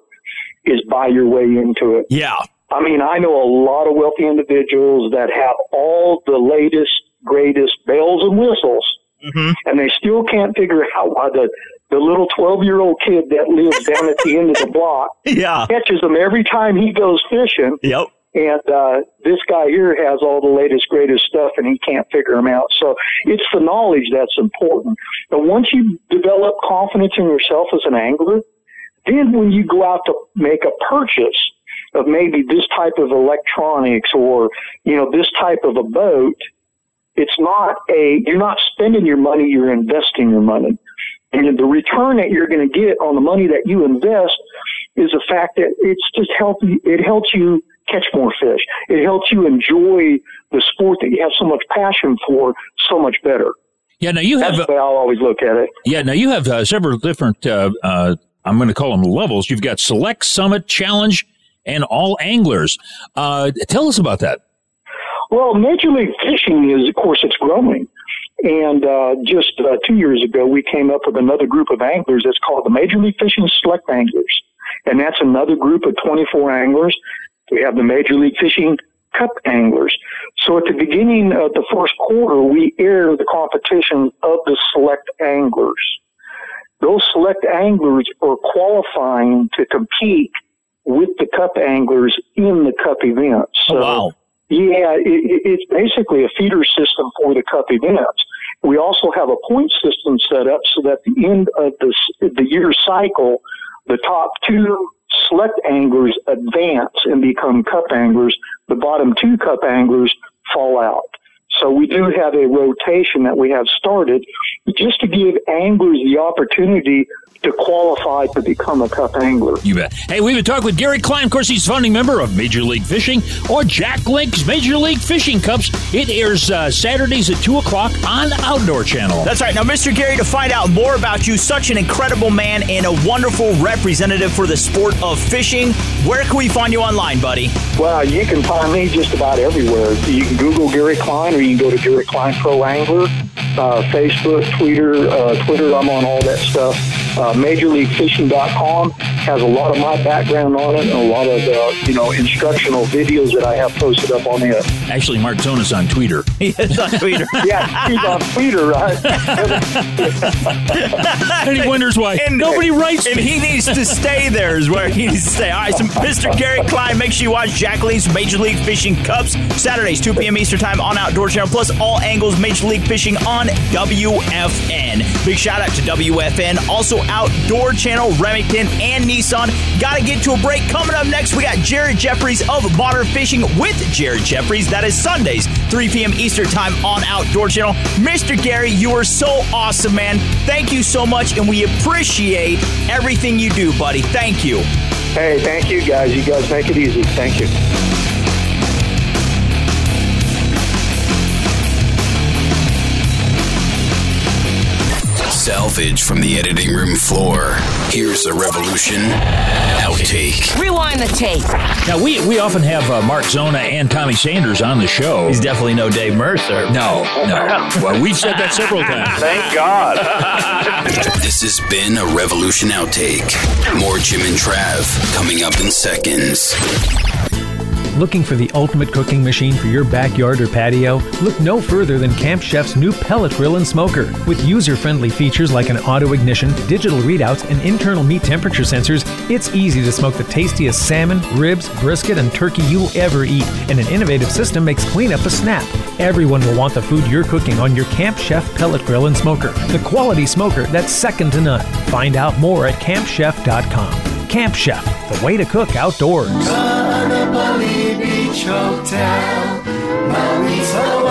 is buy your way into it. Yeah. I mean, I know a lot of wealthy individuals that have all the latest, greatest bells and whistles, mm-hmm. and they still can't figure out why the the little twelve year old kid that lives down at the end of the block [LAUGHS] Yeah. catches them every time he goes fishing. Yep. And uh, this guy here has all the latest, greatest stuff, and he can't figure them out. So it's the knowledge that's important. But once you develop confidence in yourself as an angler, then when you go out to make a purchase of maybe this type of electronics or you know this type of a boat, it's not a you're not spending your money, you're investing your money. And the return that you're going to get on the money that you invest is the fact that it's just help you, it helps you catch more fish. It helps you enjoy the sport that you have so much passion for so much better. Yeah, now you have. That's the way I'll always look at it. Yeah, now you have uh, several different. Uh, uh, I'm going to call them levels. You've got select, summit, challenge, and all anglers. Uh, tell us about that. Well, Major League Fishing is, of course, it's growing. And uh, just uh, two years ago, we came up with another group of anglers that's called the Major League Fishing Select Anglers. And that's another group of 24 anglers. We have the Major League Fishing Cup Anglers. So at the beginning of the first quarter, we air the competition of the select anglers. Those select anglers are qualifying to compete with the cup anglers in the cup events. So, wow. Yeah, it, it- it's basically a feeder system for the cup events. We also have a point system set up so that at the end of the year cycle, the top two select anglers advance and become cup anglers. The bottom two cup anglers fall out. So we do have a rotation that we have started just to give anglers the opportunity to qualify to become a cup angler. You bet. Hey, we've been talking with Gary Klein. Of course, he's founding member of Major League Fishing or Jack Link's Major League Fishing Cups. It airs uh, Saturdays at 2 o'clock on Outdoor Channel. That's right. Now, Mr. Gary, to find out more about you, such an incredible man and a wonderful representative for the sport of fishing, where can we find you online, buddy? Well, you can find me just about everywhere. You can Google Gary Klein or you can go to Gary Klein Pro Angler, uh, Facebook, Twitter, uh, Twitter. I'm on all that stuff. Uh, MajorLeagueFishing.com has a lot of my background on it and a lot of uh, you know instructional videos that I have posted up on it. Actually, Mark Zona's on Twitter. [LAUGHS] He is on Twitter. [LAUGHS] yeah, he's on Twitter, right? [LAUGHS] and he wonders why and, nobody writes. And me. he needs to stay there. Is where he needs to stay. All right, so Mr. Gary Klein, make sure you watch Jack Link's Major League Fishing Cups Saturdays, 2 p.m. Eastern Time on Outdoor Channel, plus all angles Major League Fishing on WFN. Big shout out to WFN. Also Outdoor Channel, Remington, and Nissan. Gotta get to a break. Coming up next, we got Jared Jeffries of Modern Fishing with Jared Jeffries. That is Sundays, 3 p.m. Eastern Time on Outdoor Channel. Mr. Gary, you are so awesome, man. Thank you so much, and we appreciate everything you do, buddy. Thank you. Hey, thank you guys. You guys make it easy. Thank you. Salvage from the editing room floor. Here's a Revolution outtake. Rewind the tape. Now, we, we often have uh, Mark Zona and Tommy Sanders on the show. He's definitely no Dave Mercer. No, no. well, we've said that several times. [LAUGHS] Thank God. [LAUGHS] This has been a Revolution outtake. More Jim and Trav coming up in seconds. Looking for the ultimate cooking machine for your backyard or patio? Look no further than Camp Chef's new pellet grill and smoker. With user friendly features like an auto ignition, digital readouts, and internal meat temperature sensors, it's easy to smoke the tastiest salmon, ribs, brisket, and turkey you'll ever eat. And an innovative system makes cleanup a snap. Everyone will want the food you're cooking on your Camp Chef pellet grill and smoker. The quality smoker that's second to none. Find out more at campchef.com. Camp Chef, the way to cook outdoors. Beach Hotel, Maui's Hotel.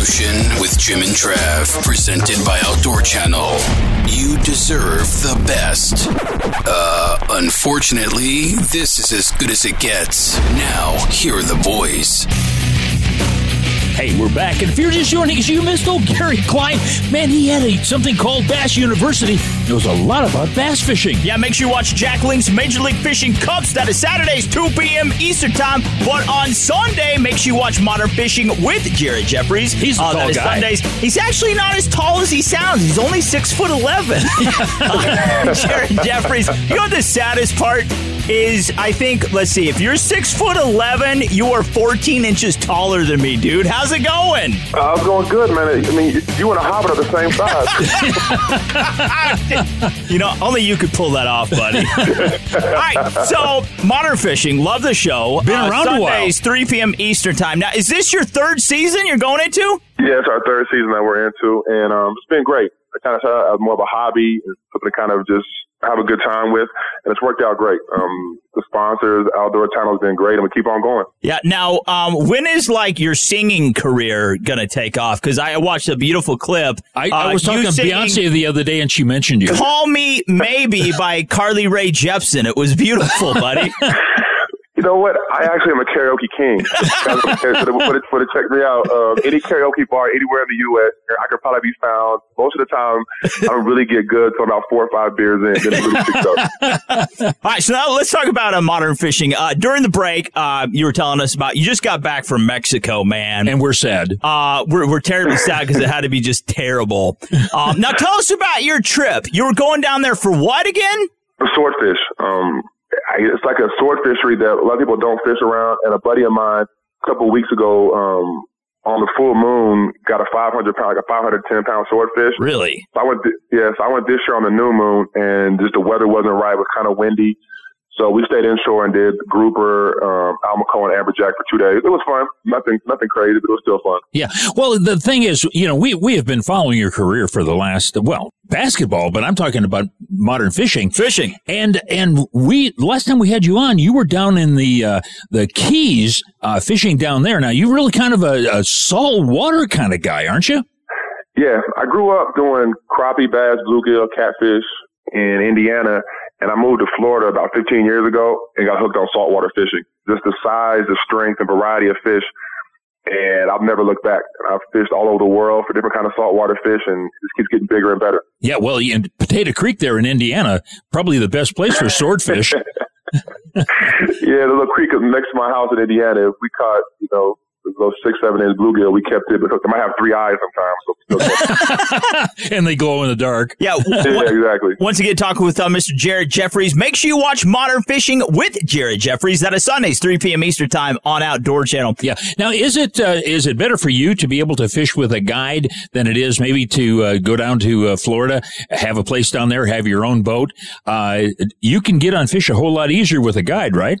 With Jim and Trav, presented by Outdoor Channel. You deserve the best. Uh, unfortunately, this is as good as it gets. Now, here are the boys. Hey, we're back. And if you're just joining us, you missed old Gary Klein. Man, he had a, something called Bass University. It was a lot about bass fishing. Yeah, make sure you watch Jack Link's Major League Fishing Cups. That is Saturdays, 2 p.m. Eastern Time. But on Sunday, make sure you watch Modern Fishing with Jared Jeffries. He's a uh, tall guy. Sundays. He's actually not as tall as he sounds. He's only six foot eleven. Uh, [LAUGHS] [LAUGHS] Jared Jeffries. You know the saddest part is? I think. Let's see. If you're six foot eleven, you are 14 inches taller than me, dude. How's it going? Uh, I'm going good, man. I mean, you and a hobbit are the same size. [LAUGHS] you know, only you could pull that off, buddy. [LAUGHS] All right, so modern fishing, love the show. Been around a while. Sundays, 3 p.m. Eastern time. Now, is this your third season you're going into? yeah, it's our third season that we're into, and um, it's been great. I kind of started more of a hobby, something to kind of just have a good time with, and it's worked out great. Um, the sponsors, Outdoor Channel, has been great, and we keep on going. Yeah. Now, um, when is like your singing career gonna take off? Because I watched a beautiful clip. I, I uh, was talking to Beyonce the other day, and she mentioned you. "Call Me Maybe" by Carly Rae Jepsen. It was beautiful, buddy. [LAUGHS] You know what? I actually am a karaoke king. for, the, for, the, check me out, uh, any karaoke bar anywhere in the U.S., I could probably be found. Most of the time, I don't really get good till about four or five beers in. Then it really picks up. [LAUGHS] All right, so now let's talk about uh, modern fishing. Uh, during the break, uh, you were telling us about you just got back from Mexico, man, and we're sad. Uh, we're we're terribly [LAUGHS] sad because it had to be just terrible. Um, now, tell us about your trip. You were going down there for what again? For swordfish. Um, it's like a sword fishery that a lot of people don't fish around. And a buddy of mine a couple of weeks ago, um, on the full moon, got a 500 pound, like a 510 pound swordfish. Really? So I went, th- yes, I went this year on the new moon, and just the weather wasn't right. It was kind of windy. So we stayed inshore and did grouper, um, Almaco, and amberjack for two days. It was fun. Nothing, nothing crazy, but it was still fun. Yeah. Well, the thing is, you know, we we have been following your career for the last well basketball, but I'm talking about modern fishing. Fishing. And and we last time we had you on, you were down in the uh, the Keys uh, fishing down there. Now you're really kind of a, a salt water kind of guy, aren't you? Yeah, I grew up doing crappie, bass, bluegill, catfish in Indiana and I moved to Florida about 15 years ago and got hooked on saltwater fishing. Just the size, the strength, and variety of fish. And I've never looked back. I've fished all over the world for different kind of saltwater fish, and it just keeps getting bigger and better. Yeah, well, in Potato Creek there in Indiana, probably the best place for swordfish. [LAUGHS] yeah, the little creek next to my house in Indiana. We caught, you know, those six, seven inch bluegill, we kept it, because they might have three eyes sometimes. So [LAUGHS] and they glow in the dark. Yeah, [LAUGHS] yeah exactly. Once again, talking with uh, Mr. Jared Jeffries. Make sure you watch Modern Fishing with Jared Jeffries. That is Sundays, 3 p.m. Eastern Time on Outdoor Channel. Yeah. Now, is it uh, is it better for you to be able to fish with a guide than it is maybe to uh, go down to uh, Florida, have a place down there, have your own boat? Uh, you can get on fish a whole lot easier with a guide, right?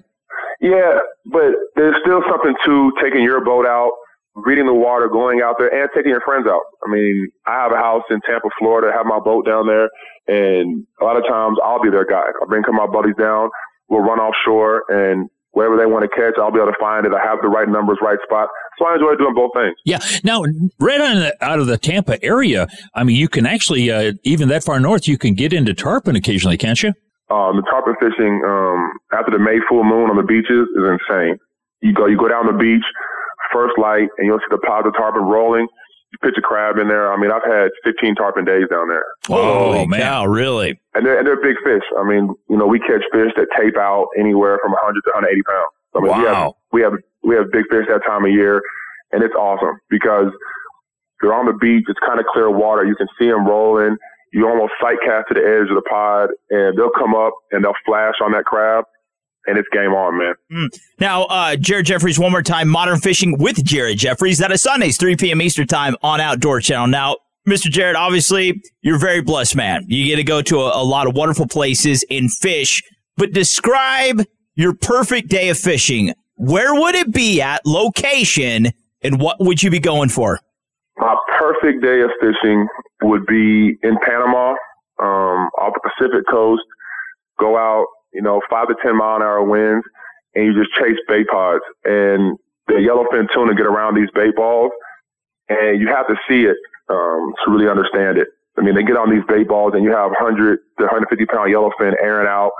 Yeah, but there's still something to taking your boat out, reading the water, going out there, and taking your friends out. I mean, I have a house in Tampa, Florida, have my boat down there, and a lot of times I'll be their guy. I'll bring my buddies down, we'll run offshore, and whatever they want to catch, I'll be able to find it. I have the right numbers, right spot. So I enjoy doing both things. Yeah. Now, right on the, out of the Tampa area, I mean, you can actually, uh, even that far north, you can get into tarpon occasionally, can't you? Um, the tarpon fishing um, after the May full moon on the beaches is insane. You go, you go down the beach, first light, and you'll see the pods of tarpon rolling. You pitch a crab in there. I mean, I've had 15 tarpon days down there. Oh, man. Cow, really? And they're, and they're big fish. I mean, you know, we catch fish that tape out anywhere from 100 to 180 pounds. I mean, wow. we have, we have, we have big fish that time of year, and it's awesome because they're on the beach. It's kind of clear water. You can see them rolling you almost sight cast to the edge of the pod, and they'll come up and they'll flash on that crab, and it's game on, man. Mm. Now, uh, Jared Jeffries, one more time, Modern Fishing with Jared Jeffries. That is Sundays, 3 p.m. Eastern Time on Outdoor Channel. Now, Mr. Jared, obviously, you're very blessed man. You get to go to a, a lot of wonderful places and fish, but describe your perfect day of fishing. Where would it be at, location, and what would you be going for? My perfect day of fishing would be in Panama, um, off the Pacific coast. Go out, you know, five to ten mile an hour winds, and you just chase bait pods. And the yellowfin tuna get around these bait balls, and you have to see it um, to really understand it. I mean, they get on these bait balls, and you have 100 to 150 pound yellowfin airing out,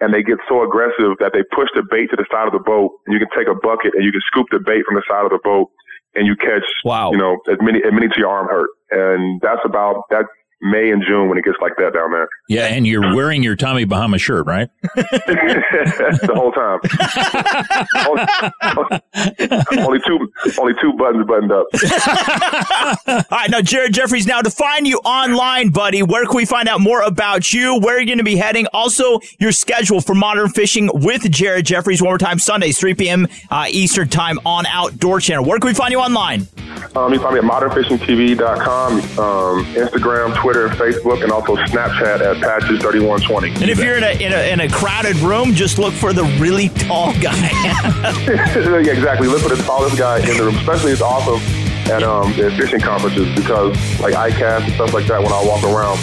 and they get so aggressive that they push the bait to the side of the boat, and you can take a bucket and you can scoop the bait from the side of the boat and you catch, wow. you know, as many, as many to your arm hurt. And that's about, that's May and June when it gets like that down there. Yeah, and you're wearing your Tommy Bahama shirt, right? [LAUGHS] [LAUGHS] the whole time. only, [LAUGHS] only, two, only two buttons buttoned up. All right, now Jared Jeffries. Now to find you online, buddy, where can we find out more about you? Where are you going to be heading? Also, your schedule for modern fishing with Jared Jeffries. One more time, Sundays, 3 p.m. Uh, Eastern Time on Outdoor Channel. Where can we find you online? Um, you can find me at modernfishingtv.com, um, Instagram, Twitter. Twitter, and Facebook, and also Snapchat at Patches3120. And if you're in a, in a, in a crowded room, just look for the really tall guy. [LAUGHS] yeah, exactly. Look for the tallest guy in the room. Especially, it's awesome at um, the fishing conferences because, like ICAST and stuff like that, when I walk around,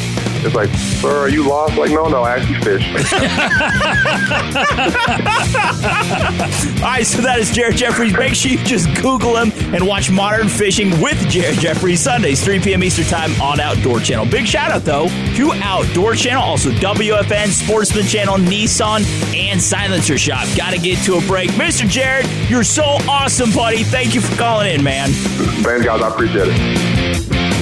It's like, sir, are you lost? Like, no, no, I actually fish. [LAUGHS] All right, so that is Jared Jeffries. Make sure you just Google him and watch Modern Fishing with Jared Jeffries Sundays, 3 p.m. Eastern Time on Outdoor Channel. Big shout out though to Outdoor Channel, also WFN, Sportsman Channel, Nissan, and Silencer Shop. Got to get to a break, Mr. Jared. You're so awesome, buddy. Thank you for calling in, man. Thanks, guys. I appreciate it.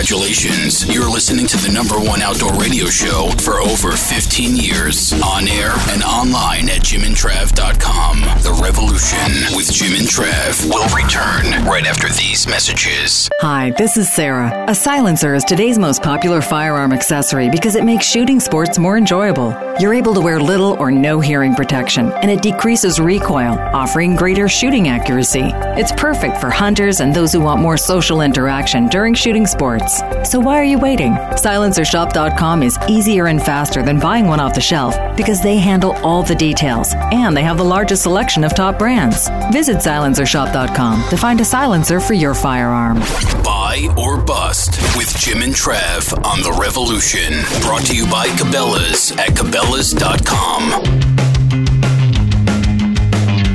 Congratulations. You're listening to the number one outdoor radio show for over 15 years. On air and online at jimandtrav.com. The Revolution with Jim and Trav will return right after these messages. Hi, this is Sarah. A silencer is today's most popular firearm accessory because it makes shooting sports more enjoyable. You're able to wear little or no hearing protection, and it decreases recoil, offering greater shooting accuracy. It's perfect for hunters and those who want more social interaction during shooting sports. So why are you waiting? Silencershop.com is easier and faster than buying one off the shelf because they handle all the details and they have the largest selection of top brands. Visit silencershop.com to find a silencer for your firearm. Buy or bust with Jim and Trav on The Revolution. Brought to you by Cabela's at Cabela's.com.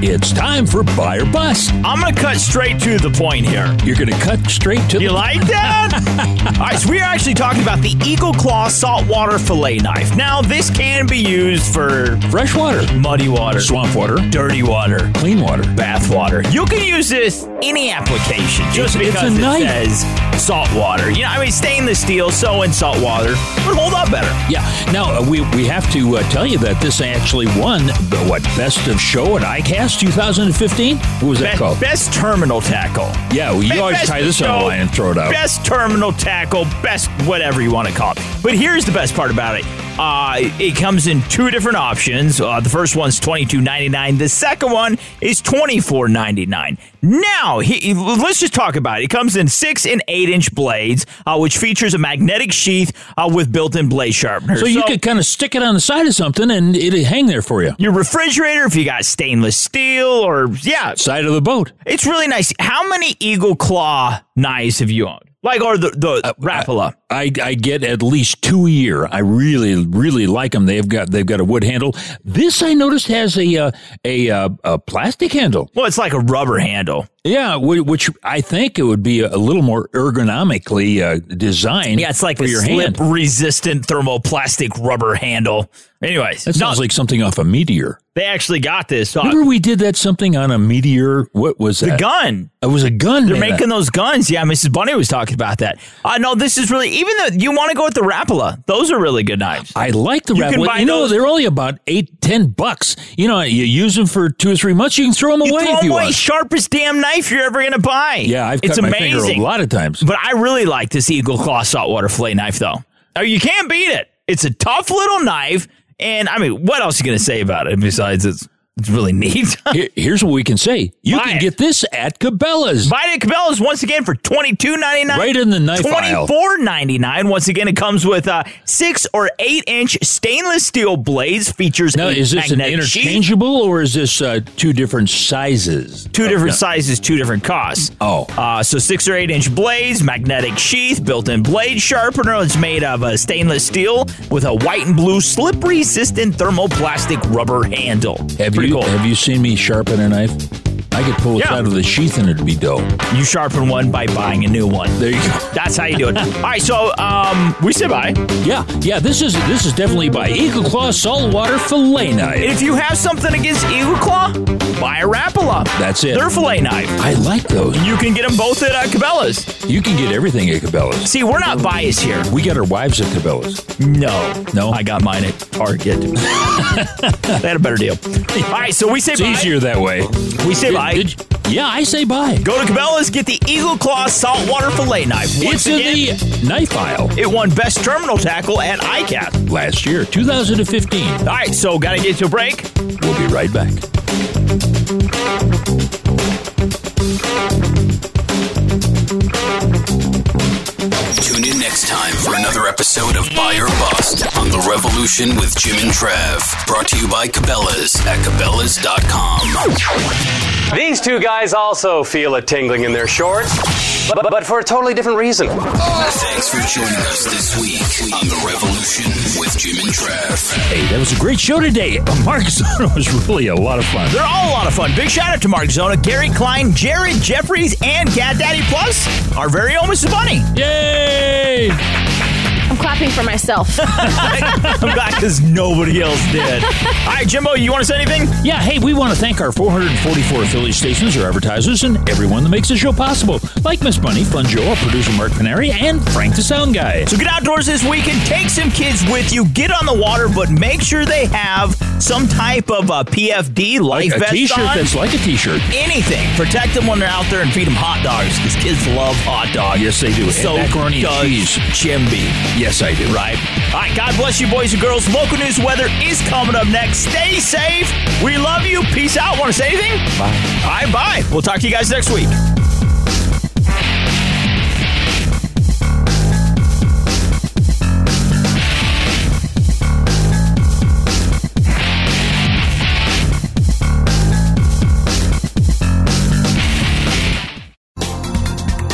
It's time for buy or bust. I'm going to cut straight to the point here. You're going to cut straight to the You the like that? [LAUGHS] All right, so we are actually talking about the Eagle Claw saltwater fillet knife. Now, this can be used for fresh water, muddy water, swamp water, dirty water, clean water, bath water. You can use this any application just It's- it's because a it knife. says salt water. You know, I mean, stainless steel, so in salt water would hold up better. Yeah. Now uh, we we have to uh, tell you that this actually won the, what best of show at ICAST 2015. What was that Be- called? Best terminal tackle. Yeah, well, you Be- always best tie this on the line and throw it out. Best terminal tackle, best whatever you want to call it. But here's the best part about it. Uh, it comes in two different options. Uh, the first one's twenty two ninety nine. The second one is twenty four ninety nine. Now, he, let's just talk about it. It comes in six and eight inch blades, uh, which features a magnetic sheath uh, with built in blade sharpener. So you could kind of stick it on the side of something and it'd hang there for you. your refrigerator, if you got stainless steel, or yeah, Side of the boat. It's really nice. How many Eagle Claw knives have you owned? Like, or the the Uh, Rapala? I, I get at least two a year. I really really like them. They've got they've got a wood handle. This I noticed has a uh, a, uh, a plastic handle. Well, it's like a rubber handle. Yeah, which I think it would be a little more ergonomically uh, designed. Yeah, it's like for a your slip hand. resistant thermoplastic rubber handle. Anyways, That sounds no, like something off a meteor. they actually got this. Remember we did that something on a meteor? What was the that? gun. It was a gun. They're man. making those guns. Yeah, Mrs. Bunny was talking about that. Uh, know this is really even though you want to go with the Rapala. Those are really good knives. I like the You can You, know, those- they're only about eight, ten bucks. You know, you use them for two or three months, you can throw them You away throw if you away want. sharpest damn knife you're ever gonna buy. Yeah, I've it's cut my amazing. finger a lot of times. But I really like this Eagle Claw saltwater fillet knife, though. Oh, you can't beat it. It's a tough little knife, and I mean, what else are you gonna say about it besides it's it's really neat? [LAUGHS] Here- Here's what we can say: you Buy can it. get this at Cabela's. Buy it at Cabela's once again for twenty two ninety nine. Right in the knife aisle. Twenty four ninety nine. Once again, it comes with uh, six or eight inch stainless steel blades. Features Now, is this an interchangeable or is this uh, two different sizes? Two different Okay. sizes, two different costs. Oh. Uh, so six or eight inch blades, magnetic sheath, built in blade sharpener. It's made of uh, stainless steel with a white and blue slip resistant thermoplastic rubber handle. Have Pretty you cool. have you seen me sharpen a knife? I could pull it Yeah. out of the sheath and it'd be dope. You sharpen one by buying a new one. There you go. That's how you do it. [LAUGHS] All right, so um, we say bye. Yeah, yeah. This is this is definitely by Eagle Claw saltwater fillet knife. If you have something against Eagle Claw, buy a Rapala. That's it. They're fillet knife. I like those. You can get them both at uh, Cabela's. You can get everything at Cabela's. See, we're not biased here. We got our wives at Cabela's. No. No? I got mine at Target. [LAUGHS] they had a better deal. [LAUGHS] All right, so we say It's bye. easier that way. We say bye. Did- yeah, I say bye. Go to Cabela's, get the Eagle Claw saltwater fillet knife. Once It's in the knife aisle it won Best Terminal Tackle at ICAST. last year, 2015. All right, so got to get to a break. We'll be right back. Tune time for another episode of Buy or Bust on The Revolution with Jim and Trav. Brought to you by Cabela's at Cabela's.com. These two guys also feel a tingling in their shorts, but, but for a totally different reason. Thanks for joining us this week on The Revolution with Jim and Trav. Hey, that was a great show today. Mark Zona was really a lot of fun. They're all a lot of fun. Big shout out to Mark Zona, Gary Klein, Jared Jeffries, and Cat Daddy Plus, our very own Mrs. Bunny. Yay! I'm clapping for myself. [LAUGHS] I'm glad because nobody else did. [LAUGHS] All right, Jimbo, you want to say anything? Yeah, hey, we want to thank our 444 affiliate stations, or advertisers, and everyone that makes the show possible, like Miss Bunny, Fun Joe, our producer Mark Paneri, and Frank the Sound Guy. So get outdoors this weekend, take some kids with you, get on the water, but make sure they have some type of uh, PFD life Like a vest t-shirt on. that's like a t-shirt. Anything. Protect them when they're out there and feed them hot dogs because kids love hot dogs. Yes, they do. And So macaroni and does cheese. Chimby. Yes, I do. Right. All right, God bless you, boys and girls. Local news weather is coming up next. Stay safe. We love you. Peace out. Want to say anything? Bye. All right, bye. We'll talk to you guys next week.